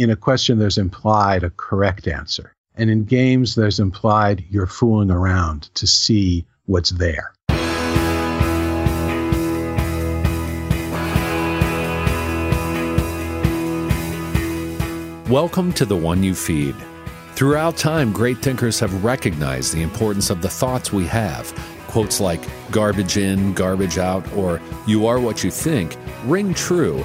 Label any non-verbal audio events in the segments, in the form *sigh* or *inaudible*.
in a question, there's implied a correct answer. And in games, there's implied you're fooling around to see what's there. Welcome to the one you feed. Throughout time, great thinkers have recognized the importance of the thoughts we have. Quotes like garbage in, garbage out, or you are what you think ring true.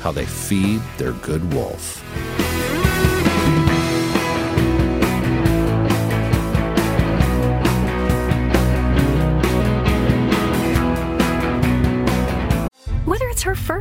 how they feed their good wolf.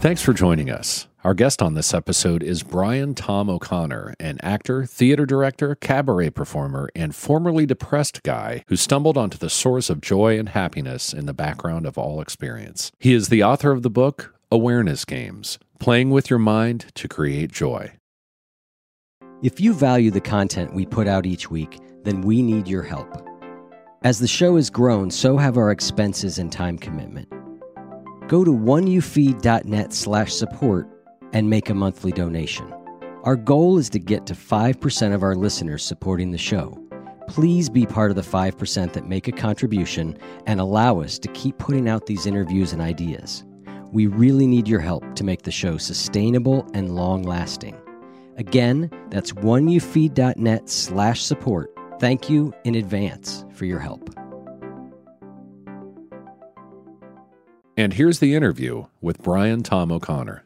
Thanks for joining us. Our guest on this episode is Brian Tom O'Connor, an actor, theater director, cabaret performer, and formerly depressed guy who stumbled onto the source of joy and happiness in the background of all experience. He is the author of the book Awareness Games Playing with Your Mind to Create Joy. If you value the content we put out each week, then we need your help. As the show has grown, so have our expenses and time commitment. Go to oneyoufeed.net slash support and make a monthly donation. Our goal is to get to 5% of our listeners supporting the show. Please be part of the 5% that make a contribution and allow us to keep putting out these interviews and ideas. We really need your help to make the show sustainable and long lasting. Again, that's oneyoufeed.net slash support. Thank you in advance for your help. And here's the interview with Brian Tom O'Connor.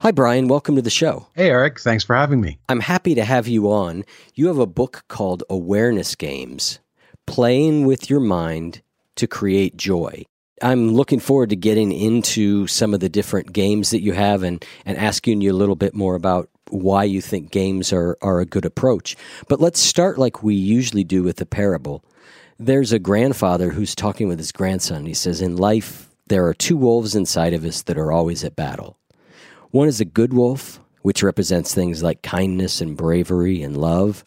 Hi, Brian. Welcome to the show. Hey, Eric. Thanks for having me. I'm happy to have you on. You have a book called Awareness Games Playing with Your Mind to Create Joy. I'm looking forward to getting into some of the different games that you have and, and asking you a little bit more about why you think games are, are a good approach. But let's start like we usually do with a parable. There's a grandfather who's talking with his grandson. He says, In life, there are two wolves inside of us that are always at battle. One is a good wolf, which represents things like kindness and bravery and love,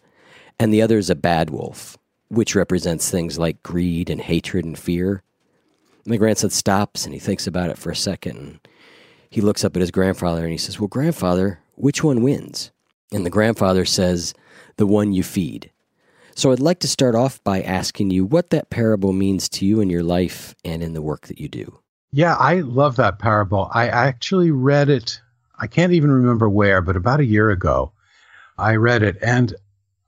and the other is a bad wolf, which represents things like greed and hatred and fear. And the grandson stops and he thinks about it for a second. And he looks up at his grandfather and he says, Well, grandfather, which one wins? And the grandfather says, The one you feed. So I'd like to start off by asking you what that parable means to you in your life and in the work that you do. Yeah, I love that parable. I actually read it, I can't even remember where, but about a year ago, I read it. And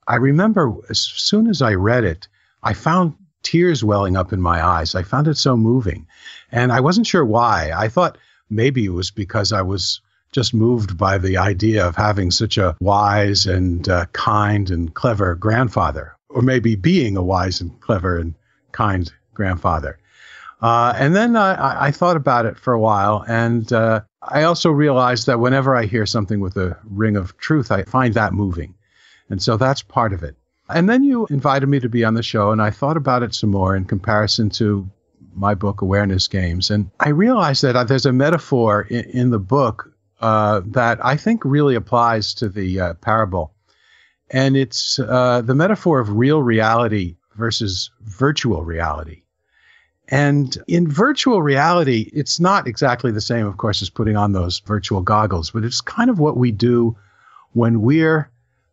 I remember as soon as I read it, I found tears welling up in my eyes. I found it so moving. And I wasn't sure why. I thought maybe it was because I was just moved by the idea of having such a wise and uh, kind and clever grandfather, or maybe being a wise and clever and kind grandfather. Uh, and then I, I, thought about it for a while, and uh, I also realized that whenever I hear something with a ring of truth, I find that moving. And so that's part of it. And then you invited me to be on the show, and I thought about it some more in comparison to my book, Awareness Games. And I realized that uh, there's a metaphor in, in the book uh, that I think really applies to the uh, parable. And it's uh, the metaphor of real reality versus virtual reality. And in virtual reality, it's not exactly the same, of course, as putting on those virtual goggles, but it's kind of what we do when we're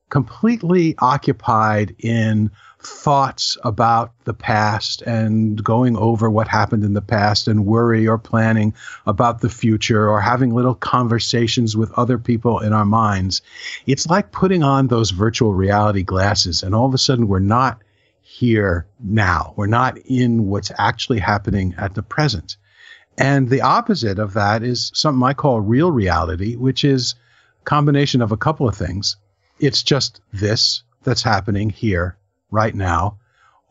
completely occupied in thoughts about the past and going over what happened in the past and worry or planning about the future or having little conversations with other people in our minds. It's like putting on those virtual reality glasses and all of a sudden we're not here now. We're not in what's actually happening at the present. And the opposite of that is something I call real reality, which is a combination of a couple of things. It's just this that's happening here right now,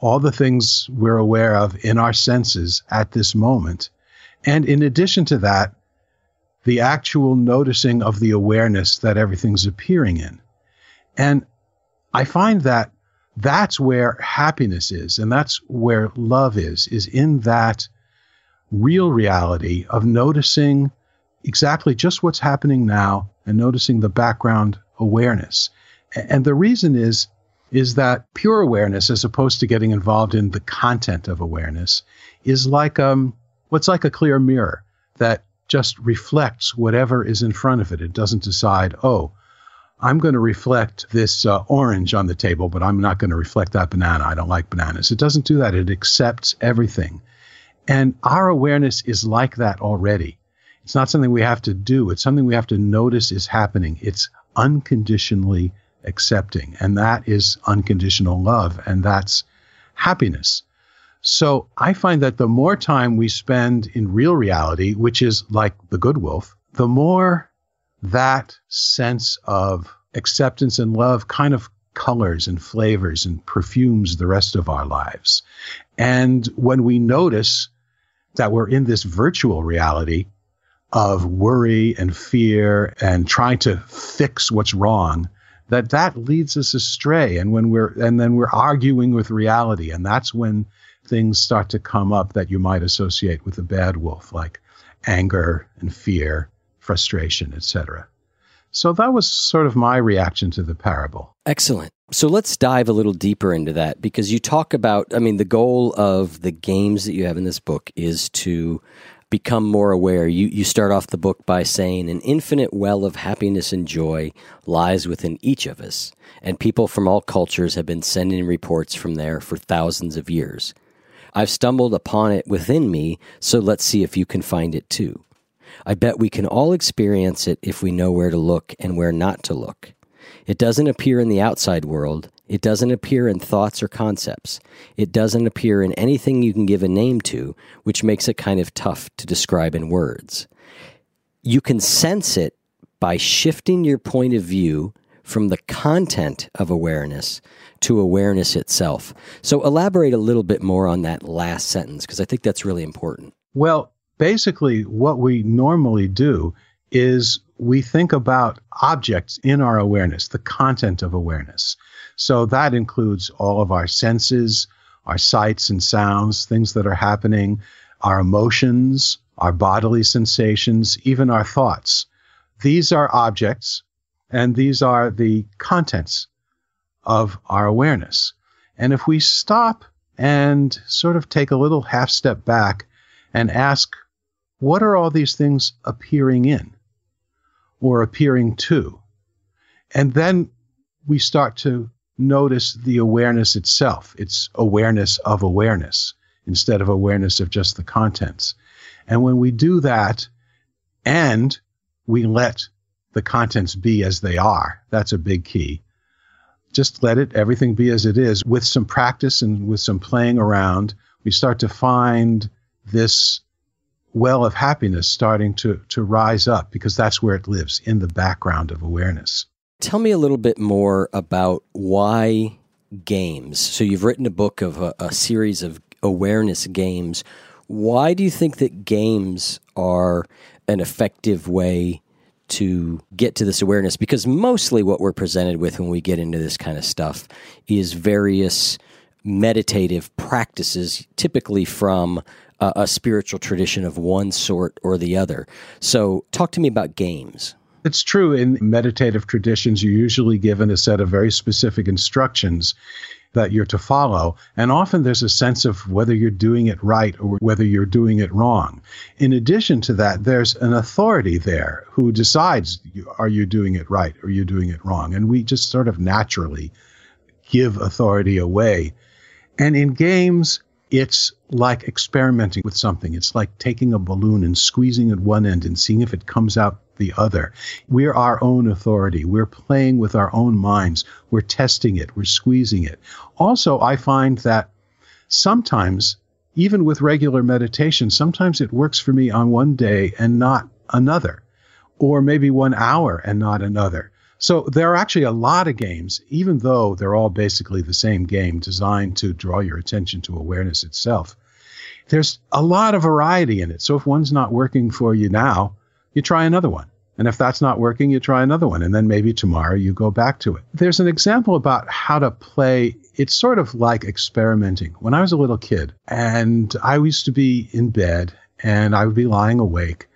all the things we're aware of in our senses at this moment. And in addition to that, the actual noticing of the awareness that everything's appearing in. And I find that that's where happiness is, and that's where love is, is in that real reality of noticing exactly just what's happening now and noticing the background awareness. And the reason is is that pure awareness, as opposed to getting involved in the content of awareness, is like um, what's like a clear mirror that just reflects whatever is in front of it. It doesn't decide, oh, I'm going to reflect this uh, orange on the table, but I'm not going to reflect that banana. I don't like bananas. It doesn't do that. It accepts everything. And our awareness is like that already. It's not something we have to do, it's something we have to notice is happening. It's unconditionally accepting. And that is unconditional love. And that's happiness. So I find that the more time we spend in real reality, which is like the good wolf, the more that sense of acceptance and love kind of colors and flavors and perfumes the rest of our lives. And when we notice that we're in this virtual reality of worry and fear and trying to fix what's wrong, that that leads us astray and when we're and then we're arguing with reality and that's when things start to come up that you might associate with a bad wolf like anger and fear frustration etc so that was sort of my reaction to the parable excellent so let's dive a little deeper into that because you talk about i mean the goal of the games that you have in this book is to become more aware. You, you start off the book by saying an infinite well of happiness and joy lies within each of us, and people from all cultures have been sending reports from there for thousands of years. I've stumbled upon it within me, so let's see if you can find it too. I bet we can all experience it if we know where to look and where not to look. It doesn't appear in the outside world, it doesn't appear in thoughts or concepts. It doesn't appear in anything you can give a name to, which makes it kind of tough to describe in words. You can sense it by shifting your point of view from the content of awareness to awareness itself. So, elaborate a little bit more on that last sentence, because I think that's really important. Well, basically, what we normally do is we think about objects in our awareness, the content of awareness. So that includes all of our senses, our sights and sounds, things that are happening, our emotions, our bodily sensations, even our thoughts. These are objects, and these are the contents of our awareness. And if we stop and sort of take a little half step back and ask, what are all these things appearing in or appearing to? And then we start to notice the awareness itself. It's awareness of awareness instead of awareness of just the contents. And when we do that and we let the contents be as they are, that's a big key. Just let it, everything be as it is. With some practice and with some playing around, we start to find this well of happiness starting to, to rise up because that's where it lives in the background of awareness. Tell me a little bit more about why games. So you've written a book of a, a series of awareness games. Why do you think that games are an effective way to get to this awareness? Because mostly what we're presented with when we get into this kind of stuff is various meditative practices, typically from a spiritual tradition of one sort or the other. So, talk to me about games. It's true in meditative traditions, you're usually given a set of very specific instructions that you're to follow. And often there's a sense of whether you're doing it right or whether you're doing it wrong. In addition to that, there's an authority there who decides are you doing it right or are you doing it wrong? And we just sort of naturally give authority away. And in games, it's like experimenting with something. It's like taking a balloon and squeezing at one end and seeing if it comes out the other. We're our own authority. We're playing with our own minds. We're testing it. We're squeezing it. Also, I find that sometimes, even with regular meditation, sometimes it works for me on one day and not another, or maybe one hour and not another. So there are actually a lot of games, even though they're all basically the same game designed to draw your attention to awareness itself. There's a lot of variety in it. So if one's not working for you now, you try another one. And if that's not working, you try another one. And then maybe tomorrow you go back to it. There's an example about how to play. It's sort of like experimenting. When I was a little kid and I used to be in bed and I would be lying awake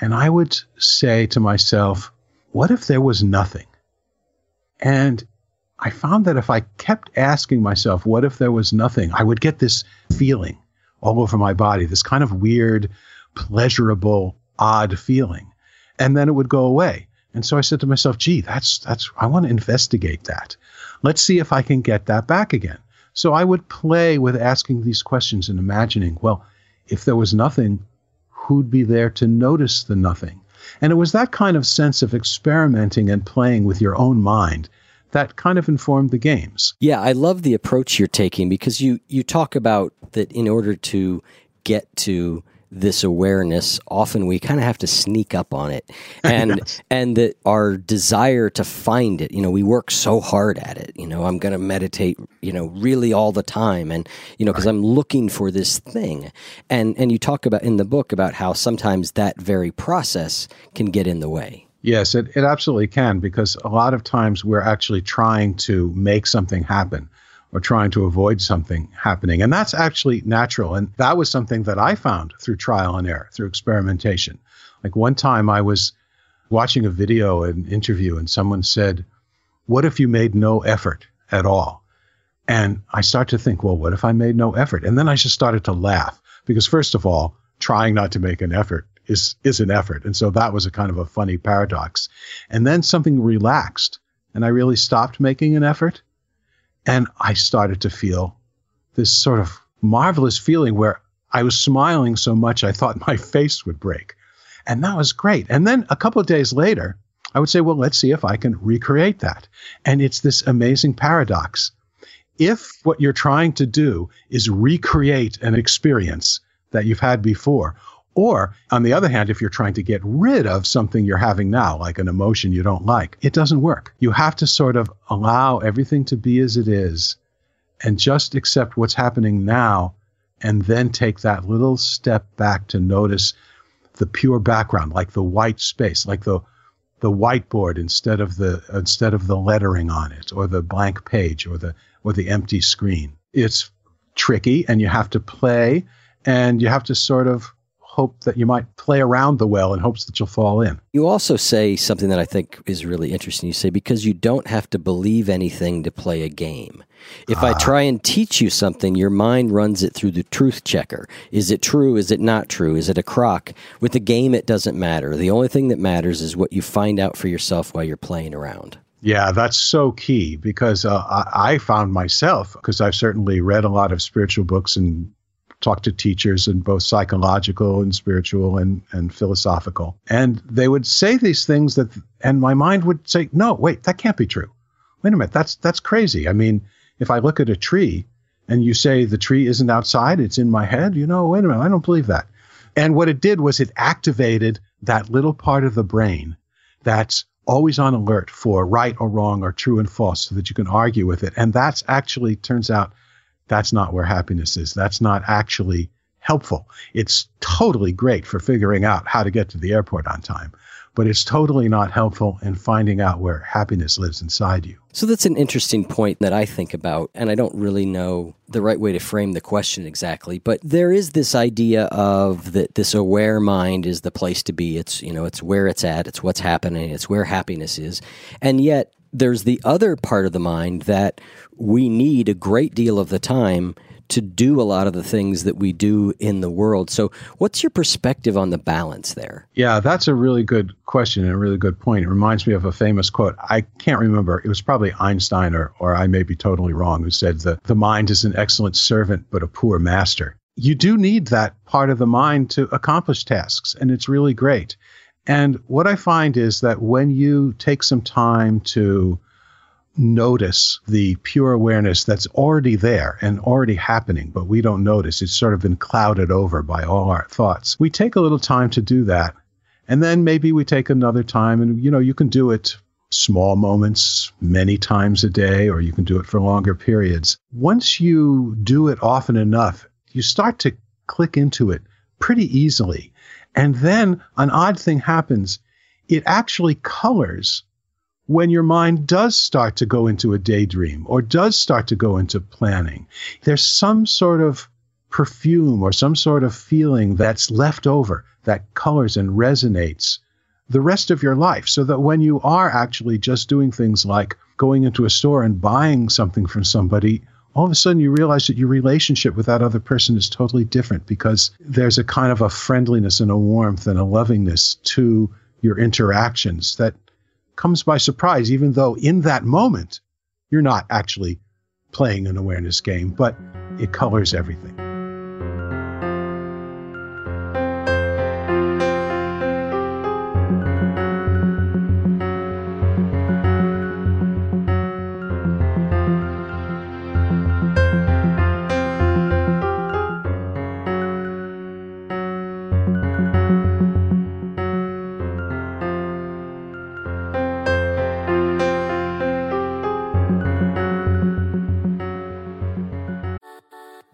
and I would say to myself, what if there was nothing? And I found that if I kept asking myself, what if there was nothing, I would get this feeling all over my body, this kind of weird, pleasurable, odd feeling. And then it would go away. And so I said to myself, gee, that's, that's, I want to investigate that. Let's see if I can get that back again. So I would play with asking these questions and imagining, well, if there was nothing, who'd be there to notice the nothing? And it was that kind of sense of experimenting and playing with your own mind that kind of informed the games. Yeah, I love the approach you're taking because you you talk about that in order to get to this awareness often we kind of have to sneak up on it and *laughs* yes. and that our desire to find it you know we work so hard at it you know i'm going to meditate you know really all the time and you know because right. i'm looking for this thing and and you talk about in the book about how sometimes that very process can get in the way yes it, it absolutely can because a lot of times we're actually trying to make something happen or trying to avoid something happening. And that's actually natural. And that was something that I found through trial and error, through experimentation. Like one time I was watching a video, an interview, and someone said, What if you made no effort at all? And I start to think, well, what if I made no effort? And then I just started to laugh because, first of all, trying not to make an effort is is an effort, and so that was a kind of a funny paradox. And then something relaxed, and I really stopped making an effort, and I started to feel this sort of marvelous feeling where I was smiling so much I thought my *laughs* face would break. And that was great. And then a couple of days later, I would say, well, let's see if I can recreate that. And it's this amazing paradox. If what you're trying to do is recreate an experience that you've had before, or, on the other hand, if you're trying to get rid of something you're having now, like an emotion you don't like, it doesn't work. You have to sort of allow everything to be as it is and just accept what's happening now and then take that little step back to notice the pure background, like the white space, like the the whiteboard instead of the instead of the lettering on it or the blank page or the or the empty screen. It's tricky and you have to play and you have to sort of hope that you might play around the well in hopes that you'll fall in. You also say something that I think is really interesting. You say, because you don't have to believe anything to play a game. If I ah. try and teach you something, your mind runs it through the truth checker. Is it true? Is it not true? Is it a crock? With the game, it doesn't matter. The only thing that matters is what you find out for yourself while you're playing around. Yeah, that's so key because uh, I, I found myself, because I've certainly read a lot of spiritual books and talk to teachers in both psychological and spiritual and, and philosophical. And they would say these things that, and my mind would say, no, wait, that can't be true. Wait a minute, that's, that's crazy. I mean, if I look at a tree and you say the tree isn't outside, it's in my head, you know, wait a minute, I don't believe that. And what it did was it activated that little part of the brain that's always on alert for right or wrong or true and false so that you can argue with it. And that's actually turns out that's not where happiness is. That's not actually helpful. It's totally great for figuring out how to get to the airport on time. but it's totally not helpful in finding out where happiness lives inside you. So that's an interesting point that I think about, and I don't really know the right way to frame the question exactly, but there is this idea of that this aware mind is the place to be. It's, you know, it's where it's at, it's what's happening, it's where happiness is. And yet there's the other part of the mind that we need a great deal of the time to do a lot of the things that we do in the world. So, what's your perspective on the balance there? Yeah, that's a really good question and a really good point. It reminds me of a famous quote. I can't remember. It was probably Einstein, or, or I may be totally wrong, who said that the mind is an excellent servant, but a poor master. You do need that part of the mind to accomplish tasks, and it's really great. And what I find is that when you take some time to notice the pure awareness that's already there and already happening, but we don't notice. It's sort of been clouded over by all our thoughts. We take a little time to do that. And then maybe we take another time and, you know, you can do it small moments many times a day, or you can do it for longer periods. Once you do it often enough, you start to click into it pretty easily. And then an odd thing happens. It actually colors when your mind does start to go into a daydream or does start to go into planning, there's some sort of perfume or some sort of feeling that's left over that colors and resonates the rest of your life. So that when you are actually just doing things like going into a store and buying something from somebody, all of a sudden you realize that your relationship with that other person is totally different because there's a kind of a friendliness and a warmth and a lovingness to your interactions that comes by surprise, even though in that moment you're not actually playing an awareness game, but it colors everything.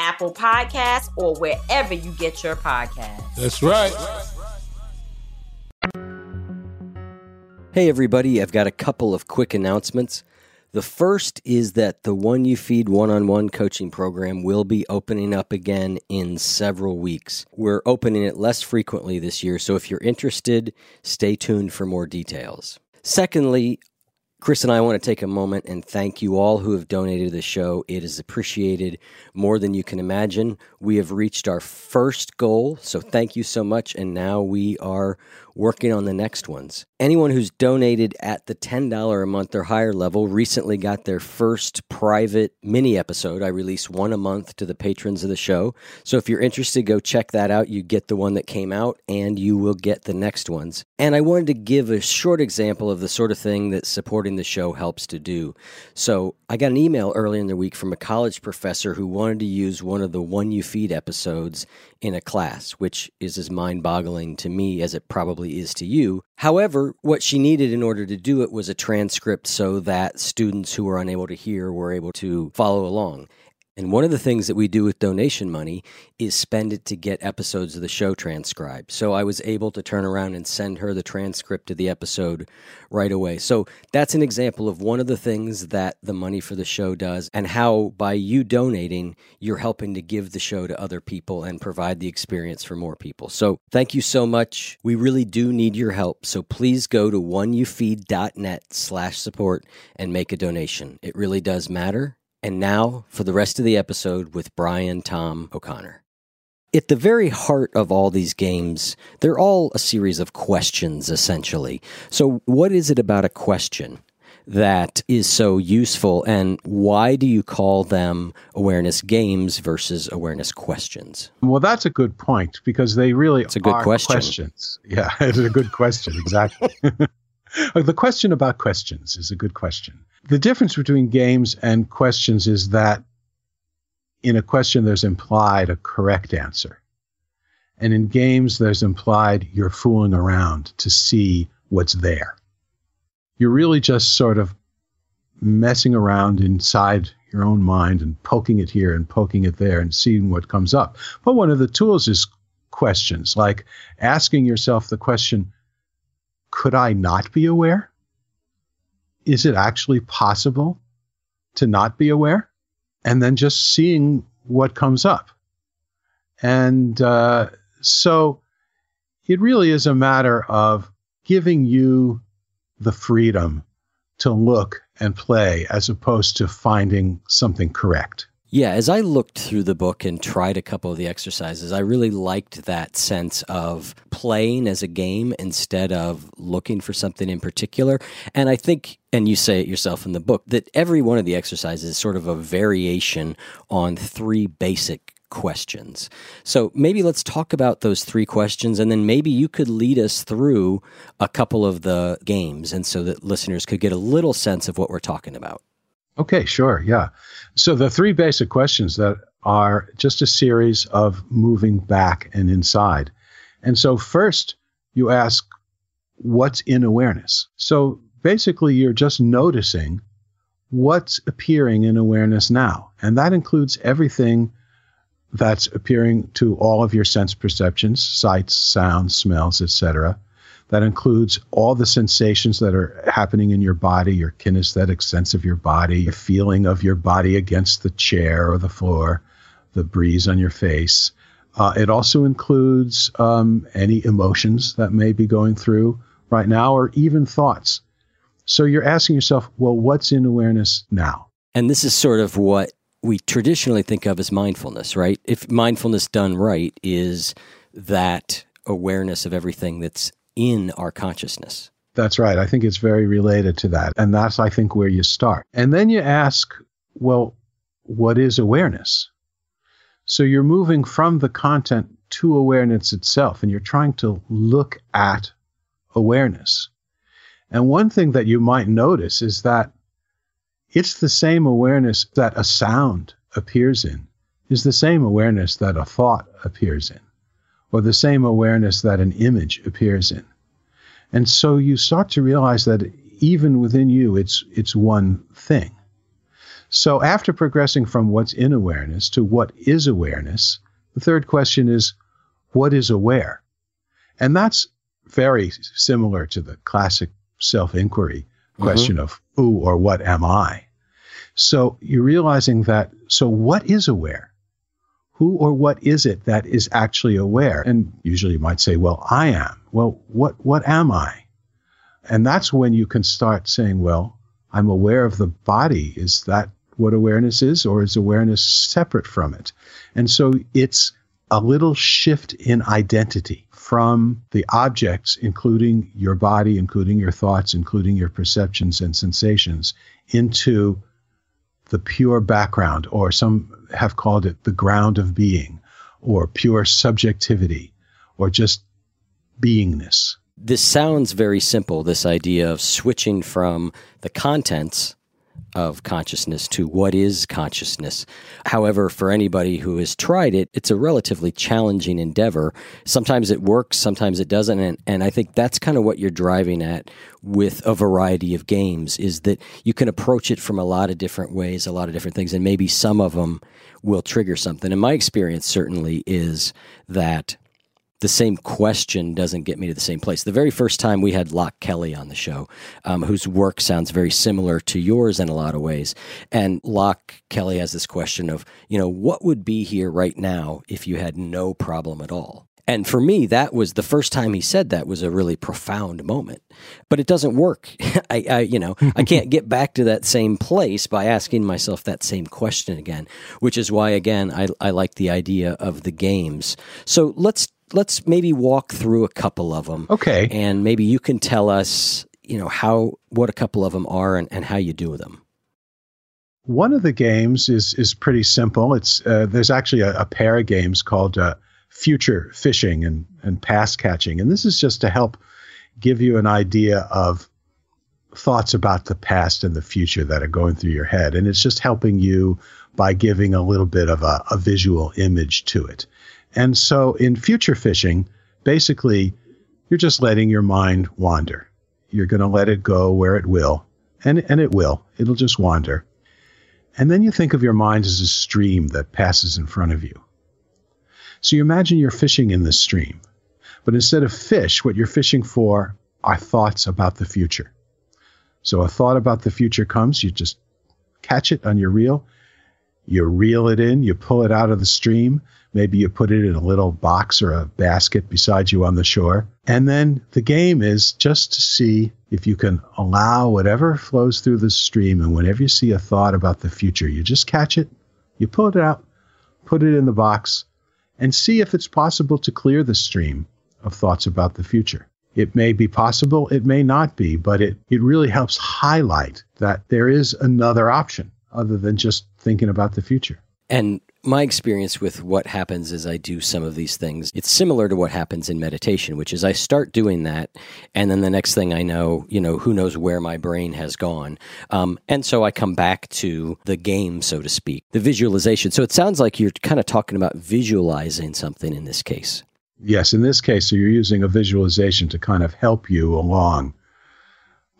Apple Podcasts, or wherever you get your podcasts. That's right. Hey, everybody, I've got a couple of quick announcements. The first is that the One You Feed one on one coaching program will be opening up again in several weeks. We're opening it less frequently this year, so if you're interested, stay tuned for more details. Secondly, Chris and I want to take a moment and thank you all who have donated to the show. It is appreciated more than you can imagine. We have reached our first goal, so thank you so much. And now we are working on the next ones. Anyone who's donated at the $10 a month or higher level recently got their first private mini episode. I release one a month to the patrons of the show. So if you're interested, go check that out. You get the one that came out and you will get the next ones. And I wanted to give a short example of the sort of thing that supporting the show helps to do. So I got an email earlier in the week from a college professor who wanted to use one of the One You Feed episodes in a class, which is as mind boggling to me as it probably is to you. However, what she needed in order to do it was a transcript so that students who were unable to hear were able to follow along. And one of the things that we do with donation money is spend it to get episodes of the show transcribed. So I was able to turn around and send her the transcript of the episode right away. So that's an example of one of the things that the money for the show does and how by you donating, you're helping to give the show to other people and provide the experience for more people. So thank you so much. We really do need your help. So please go to oneyoufeed.net slash support and make a donation. It really does matter and now for the rest of the episode with Brian Tom O'Connor. At the very heart of all these games, they're all a series of questions, essentially. So, what is it about a question that is so useful, and why do you call them awareness games versus awareness questions? Well, that's a good point because they really it's a good are question. questions. Yeah, *laughs* it's a good question, exactly. *laughs* the question about questions is a good question. The difference between games and questions is that in a question, there's implied a correct answer. And in games, there's implied you're fooling around to see what's there. You're really just sort of messing around inside your own mind and poking it here and poking it there and seeing what comes up. But one of the tools is questions, like asking yourself the question could I not be aware? Is it actually possible to not be aware? And then just seeing what comes up. And uh, so it really is a matter of giving you the freedom to look and play as opposed to finding something correct. Yeah, as I looked through the book and tried a couple of the exercises, I really liked that sense of playing as a game instead of looking for something in particular. And I think, and you say it yourself in the book, that every one of the exercises is sort of a variation on three basic questions. So maybe let's talk about those three questions and then maybe you could lead us through a couple of the games and so that listeners could get a little sense of what we're talking about. Okay, sure. Yeah. So the three basic questions that are just a series of moving back and inside. And so first you ask, what's in awareness? So basically you're just noticing what's appearing in awareness now. And that includes everything that's appearing to all of your sense perceptions, sights, sounds, smells, etc. That includes all the sensations that are happening in your body, your kinesthetic sense of your body, your feeling of your body against the chair or the floor, the breeze on your face. Uh, it also includes um, any emotions that may be going through right now or even thoughts. So you're asking yourself, well, what's in awareness now? And this is sort of what we traditionally think of as mindfulness, right? If mindfulness done right is that awareness of everything that's in our consciousness. That's right. I think it's very related to that. And that's, I think, where you start. And then you ask, well, what is awareness? So you're moving from the content to awareness itself, and you're trying to look at awareness. And one thing that you might notice is that it's the same awareness that a sound appears in, is the same awareness that a thought appears in or the same awareness that an image appears in. And so you start to realize that even within you, it's, it's one thing. So after progressing from what's in awareness to what is awareness, the third question is, what is aware? And that's very similar to the classic self inquiry mm-hmm. question of who or what am I? So you're realizing that, so what is aware? who or what is it that is actually aware? And usually you might say, well, I am. Well, what, what am I? And that's when you can start saying, well, I'm aware of the body. Is that what awareness is, or is awareness separate from it? And so it's a little shift in identity from the objects, including your body, including your thoughts, including your perceptions and sensations, into the pure background, or some have called it the ground of being, or pure subjectivity, or just beingness. This sounds very simple, this idea of switching from the contents of consciousness to what is consciousness. However, for anybody who has tried it, it's a relatively challenging endeavor. Sometimes it works, sometimes it doesn't. And, and I think that's kind of what you're driving at with a variety of games is that you can approach it from a lot of different ways, a lot of different things, and maybe some of them will trigger something. And my experience certainly is that the same question doesn't get me to the same place. The very first time we had Loch Kelly on the show, um, whose work sounds very similar to yours in a lot of ways. And Loch Kelly has this question of, you know, what would be here right now if you had no problem at all? And for me, that was the first time he said that was a really profound moment. But it doesn't work. *laughs* I, I, you know, I can't get back to that same place by asking myself that same question again. Which is why, again, I, I like the idea of the games. So let's let's maybe walk through a couple of them. Okay. And maybe you can tell us, you know, how what a couple of them are and, and how you do them. One of the games is is pretty simple. It's uh, there's actually a, a, pair of games called uh, Future Fishing and and Past Catching, and this is just to help give you an idea of thoughts about the past and the future that are going through your head, and it's just helping you by giving a little bit of a, a visual image to it. And so in future fishing, basically, you're just letting your mind wander. You're going to let it go where it will, and, and it will. It'll just wander. And then you think of your mind as a stream that passes in front of you. So you imagine you're fishing in this stream. But instead of fish, what you're fishing for are thoughts about the future. So a thought about the future comes, you just catch it on your reel, you reel it in, you pull it out of the stream, Maybe you put it in a little box or a basket beside you on the shore. And then the game is just to see if you can allow whatever flows through the stream. And whenever you see a thought about the future, you just catch it, you pull it out, put it in the box, and see if it's possible to clear the stream of thoughts about the future. It may be possible, it may not be, but it, it really helps highlight that there is another option other than just thinking about the future. And my experience with what happens as I do some of these things, it's similar to what happens in meditation, which is I start doing that, and then the next thing I know, you know, who knows where my brain has gone. Um, and so I come back to the game, so to speak, the visualization. So it sounds like you're kind of talking about visualizing something in this case. Yes, in this case, so you're using a visualization to kind of help you along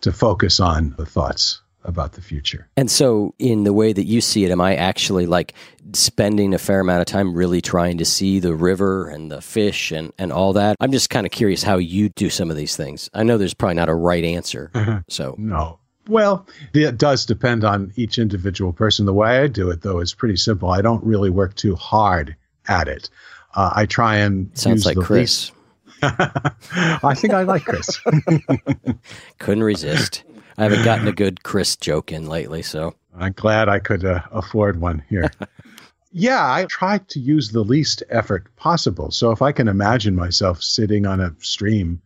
to focus on the thoughts about the future. And so, in the way that you see it, am I actually like spending a fair amount of time really trying to see the river and the fish and, and all that? I'm just kind of curious how you do some of these things. I know there's probably not a right answer. Uh-huh. So, no. Well, it does depend on each individual person. The way I do it, though, is pretty simple. I don't really work too hard at it. Uh, I try and sounds like Chris. *laughs* I think I like Chris. *laughs* Couldn't resist. I haven't gotten a good Chris joke in lately, so I'm glad I could uh, afford one here. *laughs* yeah, I try to use the least effort possible. So if I can imagine myself sitting on a stream,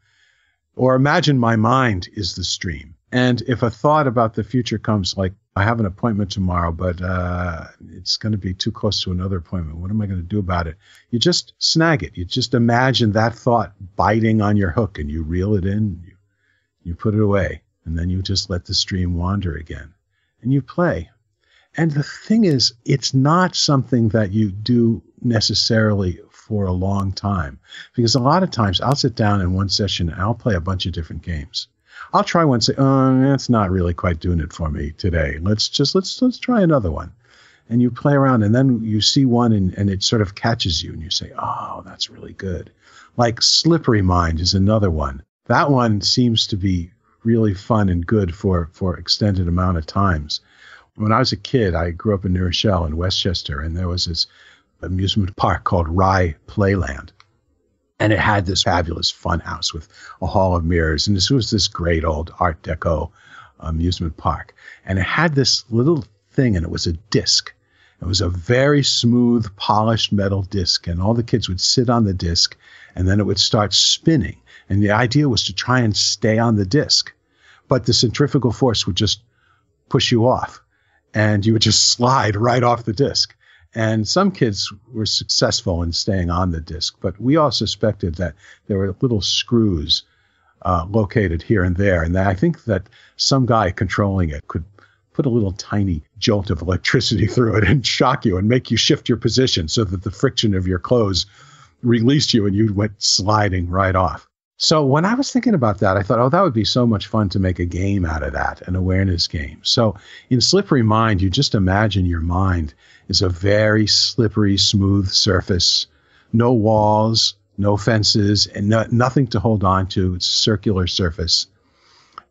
or imagine my mind is the stream, and if a thought about the future comes, like I have an appointment tomorrow, but uh, it's going to be too close to another appointment. What am I going to do about it? You just snag it. You just imagine that thought biting on your hook, and you reel it in. You, you put it away and then you just let the stream wander again and you play. And the thing is, it's not something that you do necessarily for a long time because a lot of times I'll sit down in one session and I'll play a bunch of different games. I'll try one, say, "Oh, that's not really quite doing it for me today. Let's just let's let's try another one." And you play around, and then you see one, and, and it sort of catches you, and you say, "Oh, that's really good." Like Slippery Mind is another one. That one seems to be really fun and good for for extended amount of times. When I was a kid, I grew up in New Rochelle in Westchester, and there was this amusement park called Rye Playland. And it had this fabulous fun house with a hall of mirrors. And this was this great old Art Deco amusement park. And it had this little thing, and it was a disc. It was a very smooth, polished metal disc. And all the kids would sit on the disc, and then it would start spinning. And the idea was to try and stay on the disc, but the centrifugal force would just push you off and you would just slide right off the disc. And some kids were successful in staying on the disc, but we all suspected that there were little screws uh, located here and there. And I think that some guy controlling it could put a little tiny jolt of electricity *laughs* through it and shock you and make you shift your position so that the friction of your clothes released you and you went sliding right off. So when I was thinking about that, I thought, oh, that would be so much fun to make a game out of that, an awareness game. So in Slippery Mind, you just imagine your mind is a very slippery, smooth surface, no walls, no fences, and no, nothing to hold on to. It's a circular surface.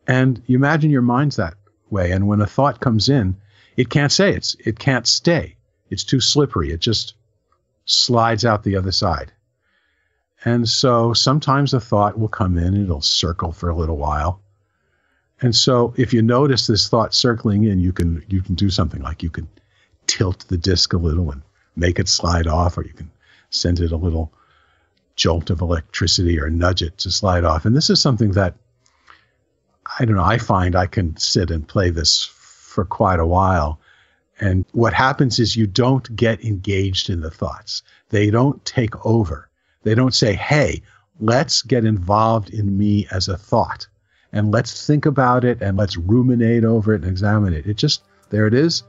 And you imagine your mind's that way. And when a thought comes in, it can't say it's it can't stay. It's too slippery. It just slides out the other side. And so sometimes a thought will come in, and it'll circle for a little while. And so if you notice this thought circling in, you can you can do something like you can tilt the disc a little and make it slide off, or you can send it a little jolt of electricity or nudge it to slide off. And this is something that I don't know, I find I can sit and play this for quite a while. And what happens is you don't get engaged in the thoughts. They don't take over. They don't say, hey, let's get involved in me as a thought and let's think about it and let's ruminate over it and examine it. It just, there it is.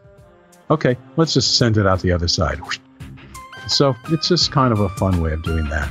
Okay, let's just send it out the other side. So it's just kind of a fun way of doing that.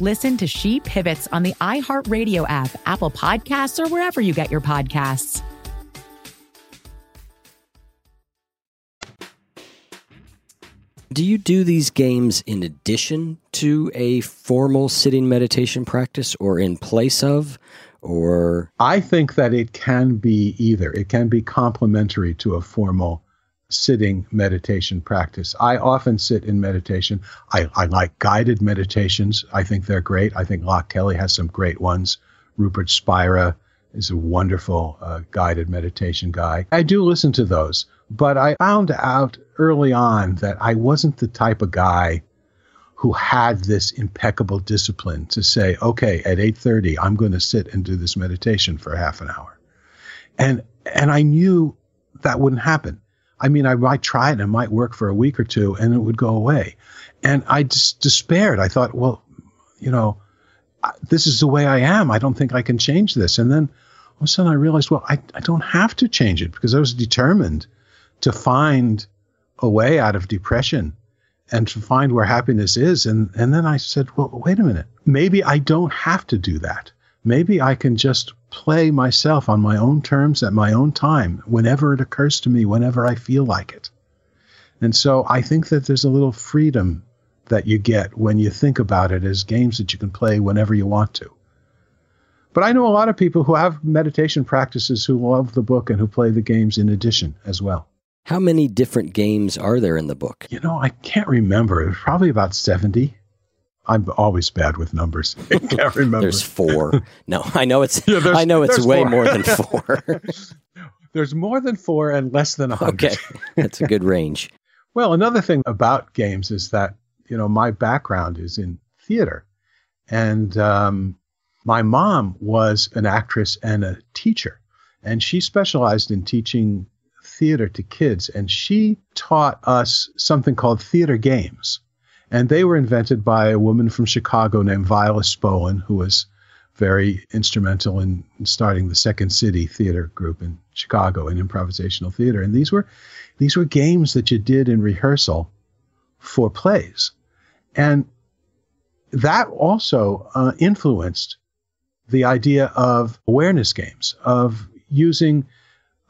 Listen to She Pivots on the iHeartRadio app, Apple Podcasts, or wherever you get your podcasts. Do you do these games in addition to a formal sitting meditation practice or in place of? Or I think that it can be either. It can be complementary to a formal sitting meditation practice. I often sit in meditation. I, I like guided meditations. I think they're great. I think Loch Kelly has some great ones. Rupert Spira is a wonderful uh, guided meditation guy. I do listen to those, but I found out early on that I wasn't the type of guy who had this impeccable discipline to say, okay, at 8:30 I'm going to sit and do this meditation for half an hour. And and I knew that wouldn't happen. I mean, I might try it and it might work for a week or two and it would go away. And I just despaired. I thought, well, you know, this is the way I am. I don't think I can change this. And then all of a sudden I realized, well, I, I don't have to change it because I was determined to find a way out of depression and to find where happiness is. And, and then I said, well, wait a minute. Maybe I don't have to do that. Maybe I can just play myself on my own terms at my own time, whenever it occurs to me, whenever I feel like it. And so I think that there's a little freedom that you get when you think about it as games that you can play whenever you want to. But I know a lot of people who have meditation practices who love the book and who play the games in addition as well. How many different games are there in the book? You know, I can't remember. It's probably about 70. I'm always bad with numbers. *laughs* I can't remember. there's four. No, I know it's. yeah, I know it's way more than *laughs* four. *laughs* there's more than four and less than a hundred. Okay, that's a good range. well, another thing about games is that you know my background is in theater, and um, my mom was an actress and a teacher, and she specialized in teaching theater to kids, and she taught us something called theater games and they were invented by a woman from Chicago named Viola Spolin, who was very instrumental in, starting the Second City Theater Group in Chicago in improvisational theater. And these were these were games that you did in rehearsal for plays, and that also uh, influenced the idea of awareness games, of using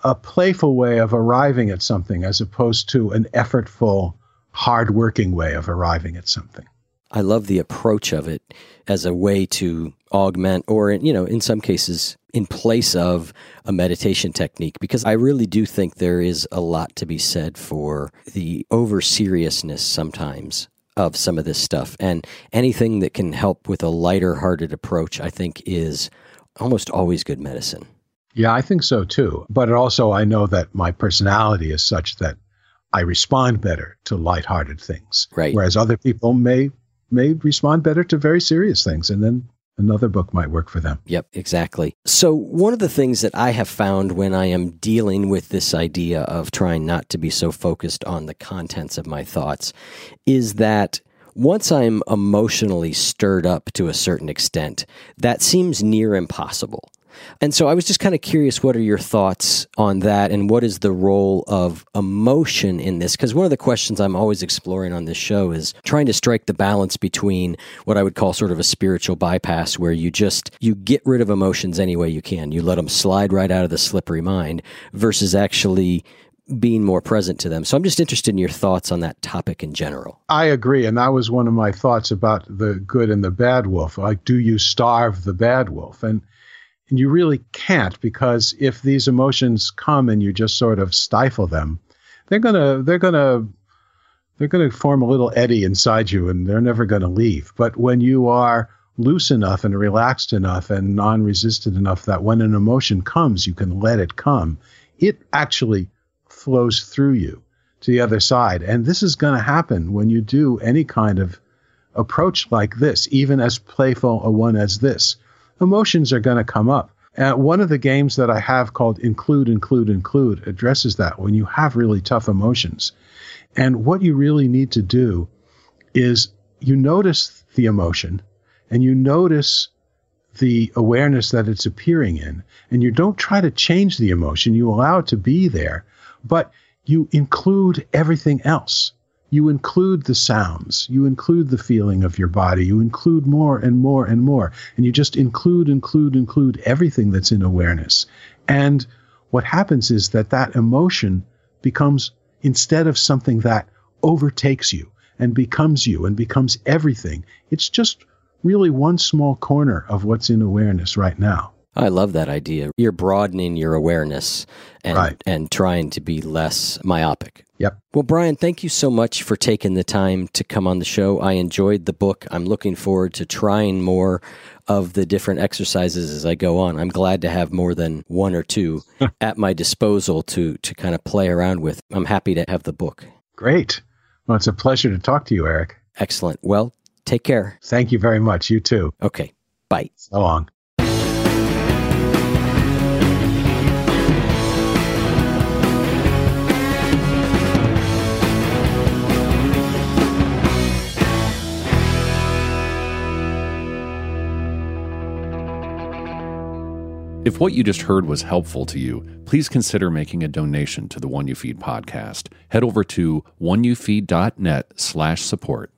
a playful way of arriving at something as opposed to an effortful hardworking way of arriving at something. I love the approach of it as a way to augment or you know in some cases in place of a meditation technique because I really do think there is a lot to be said for the over seriousness sometimes of some of this stuff and anything that can help with a lighter hearted approach I think is almost always good medicine. Yeah, I think so too. But also I know that my personality is such that I respond better to lighthearted things. Right. Whereas other people may may respond better to very serious things and then another book might work for them. Yep, exactly. So, one of the things that I have found when I am dealing with this idea of trying not to be so focused on the contents of my thoughts is that once I'm emotionally stirred up to a certain extent, that seems near impossible. And so I was just kind of curious what are your thoughts on that and what is the role of emotion in this? Because one of the questions I'm always exploring on this show is trying to strike the balance between what I would call sort of a spiritual bypass where you just you get rid of emotions any way you can. You let them slide right out of the slippery mind versus actually being more present to them. So I'm just interested in your thoughts on that topic in general. I agree. And that was one of my thoughts about the good and the bad wolf. Like, do you starve the bad wolf? And and you really can't because if these emotions come and you just sort of stifle them, they're gonna they're gonna they're gonna form a little eddy inside you and they're never gonna leave. But when you are loose enough and relaxed enough and non-resistant enough that when an emotion comes, you can let it come, it actually flows through you to the other side. And this is going to happen when you do any kind of approach like this, even as playful a one as this emotions are going to come up. Uh, one of the games that I have called Include, Include, Include addresses that when you have really tough emotions. And what you really need to do is you notice the emotion and you notice the awareness that it's appearing in. And you don't try to change the emotion, you allow it to be there, but you include everything else you include the sounds, you include the feeling of your body, you include more and more and more, and you just include, include, include everything that's in awareness. And what happens is that that emotion becomes, instead of something that overtakes you and becomes you and becomes everything, it's just really one small corner of what's in awareness right now. I love that idea. You're broadening your awareness and Right. and trying to be less myopic. Yep. Well, Brian, thank you so much for taking the time to come on the show. I enjoyed the book. I'm looking forward to trying more of the different exercises as I go on. I'm glad to have more than one or two *laughs* at my disposal to to kind of play around with. I'm happy to have the book. Great. Well, it's a pleasure to talk to you, Eric. Excellent. Well, take care. Thank you very much. You too. Okay. Bye. So long. If what you just heard was helpful to you, please consider making a donation to the One You Feed podcast. Head over to oneyoufeed.net slash support.